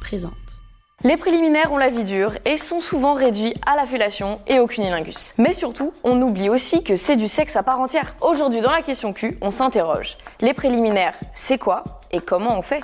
Présente. Les préliminaires ont la vie dure et sont souvent réduits à la fellation et au cunilingus. Mais surtout, on oublie aussi que c'est du sexe à part entière. Aujourd'hui, dans la question Q, on s'interroge. Les préliminaires, c'est quoi et comment on fait?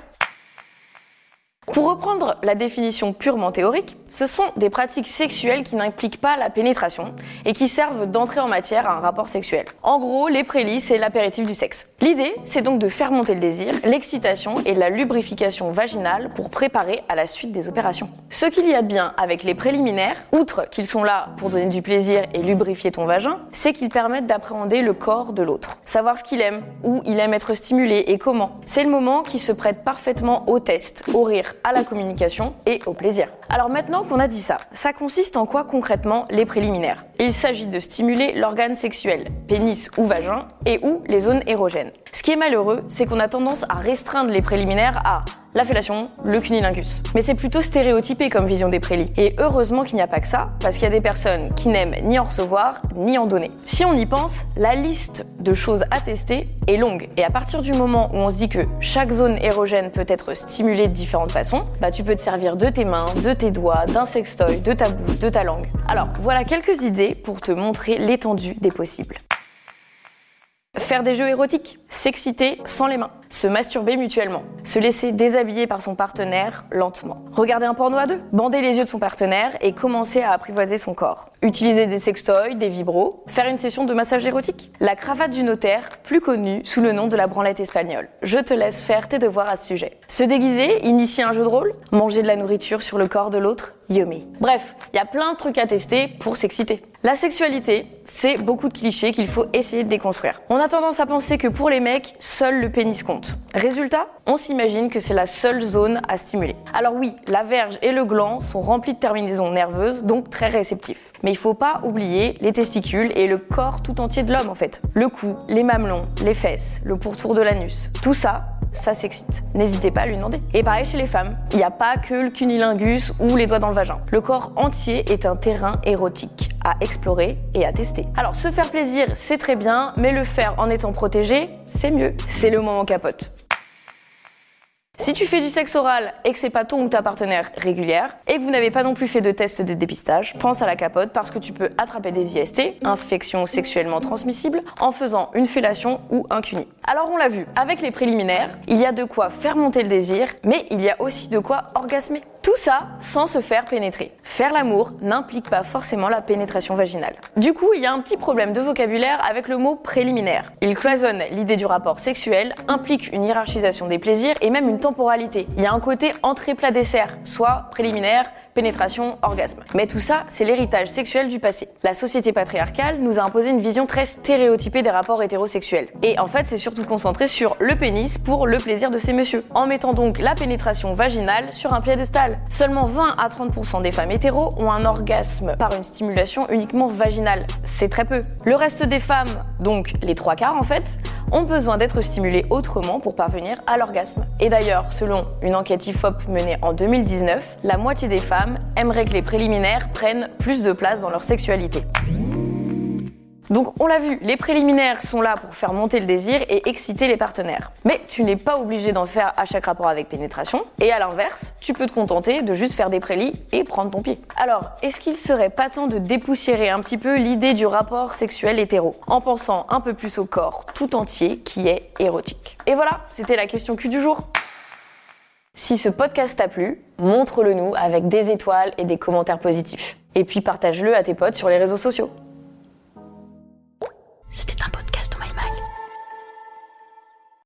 Pour reprendre la définition purement théorique, ce sont des pratiques sexuelles qui n'impliquent pas la pénétration et qui servent d'entrée en matière à un rapport sexuel. En gros, les prélis, c'est l'apéritif du sexe. L'idée, c'est donc de faire monter le désir, l'excitation et la lubrification vaginale pour préparer à la suite des opérations. Ce qu'il y a de bien avec les préliminaires, outre qu'ils sont là pour donner du plaisir et lubrifier ton vagin, c'est qu'ils permettent d'appréhender le corps de l'autre. Savoir ce qu'il aime, où il aime être stimulé et comment. C'est le moment qui se prête parfaitement au test, au rire, à la communication et au plaisir. Alors maintenant qu'on a dit ça, ça consiste en quoi concrètement les préliminaires? Il s'agit de stimuler l'organe sexuel, pénis ou vagin, et ou les zones érogènes. Ce qui est malheureux, c'est qu'on a tendance à restreindre les préliminaires à la fellation, le cunilingus. Mais c'est plutôt stéréotypé comme vision des prélis. Et heureusement qu'il n'y a pas que ça, parce qu'il y a des personnes qui n'aiment ni en recevoir, ni en donner. Si on y pense, la liste de choses à tester est longue. Et à partir du moment où on se dit que chaque zone érogène peut être stimulée de différentes façons, bah tu peux te servir de tes mains, de tes doigts, d'un sextoy, de ta bouche, de ta langue. Alors voilà quelques idées pour te montrer l'étendue des possibles. Faire des jeux érotiques, s'exciter sans les mains, se masturber mutuellement, se laisser déshabiller par son partenaire lentement, regarder un porno à deux, bander les yeux de son partenaire et commencer à apprivoiser son corps, utiliser des sextoys, des vibros, faire une session de massage érotique, la cravate du notaire, plus connue sous le nom de la branlette espagnole. Je te laisse faire tes devoirs à ce sujet. Se déguiser, initier un jeu de rôle, manger de la nourriture sur le corps de l'autre, yummy. Bref, il y a plein de trucs à tester pour s'exciter. La sexualité, c'est beaucoup de clichés qu'il faut essayer de déconstruire. On a tendance à penser que pour les mecs, seul le pénis compte. Résultat, on s'imagine que c'est la seule zone à stimuler. Alors oui, la verge et le gland sont remplis de terminaisons nerveuses, donc très réceptifs. Mais il faut pas oublier les testicules et le corps tout entier de l'homme en fait. Le cou, les mamelons, les fesses, le pourtour de l'anus. Tout ça, ça s'excite. N'hésitez pas à lui demander. Et pareil chez les femmes, il n'y a pas que le cunilingus ou les doigts dans le vagin. Le corps entier est un terrain érotique à explorer et à tester. Alors se faire plaisir, c'est très bien, mais le faire en étant protégé, c'est mieux. C'est le moment capote. Si tu fais du sexe oral et que c'est pas ton ou ta partenaire régulière et que vous n'avez pas non plus fait de test de dépistage, pense à la capote parce que tu peux attraper des IST, infections sexuellement transmissibles, en faisant une fellation ou un cuni. Alors on l'a vu, avec les préliminaires, il y a de quoi faire monter le désir, mais il y a aussi de quoi orgasmer. Tout ça sans se faire pénétrer. Faire l'amour n'implique pas forcément la pénétration vaginale. Du coup, il y a un petit problème de vocabulaire avec le mot préliminaire. Il cloisonne l'idée du rapport sexuel, implique une hiérarchisation des plaisirs et même une temporalité. Il y a un côté entrée plat dessert, soit préliminaire, pénétration, orgasme. Mais tout ça, c'est l'héritage sexuel du passé. La société patriarcale nous a imposé une vision très stéréotypée des rapports hétérosexuels. Et en fait, c'est surtout concentré sur le pénis pour le plaisir de ces messieurs, en mettant donc la pénétration vaginale sur un piédestal. Seulement 20 à 30% des femmes hétéros ont un orgasme par une stimulation uniquement vaginale. C'est très peu. Le reste des femmes, donc les trois quarts en fait, ont besoin d'être stimulées autrement pour parvenir à l'orgasme. Et d'ailleurs, selon une enquête IFOP menée en 2019, la moitié des femmes aimeraient que les préliminaires prennent plus de place dans leur sexualité. Donc on l'a vu, les préliminaires sont là pour faire monter le désir et exciter les partenaires. Mais tu n'es pas obligé d'en faire à chaque rapport avec pénétration. Et à l'inverse, tu peux te contenter de juste faire des prélis et prendre ton pied. Alors, est-ce qu'il serait pas temps de dépoussiérer un petit peu l'idée du rapport sexuel hétéro en pensant un peu plus au corps tout entier qui est érotique? Et voilà, c'était la question Q du jour. Si ce podcast t'a plu, montre-le nous avec des étoiles et des commentaires positifs. Et puis partage-le à tes potes sur les réseaux sociaux.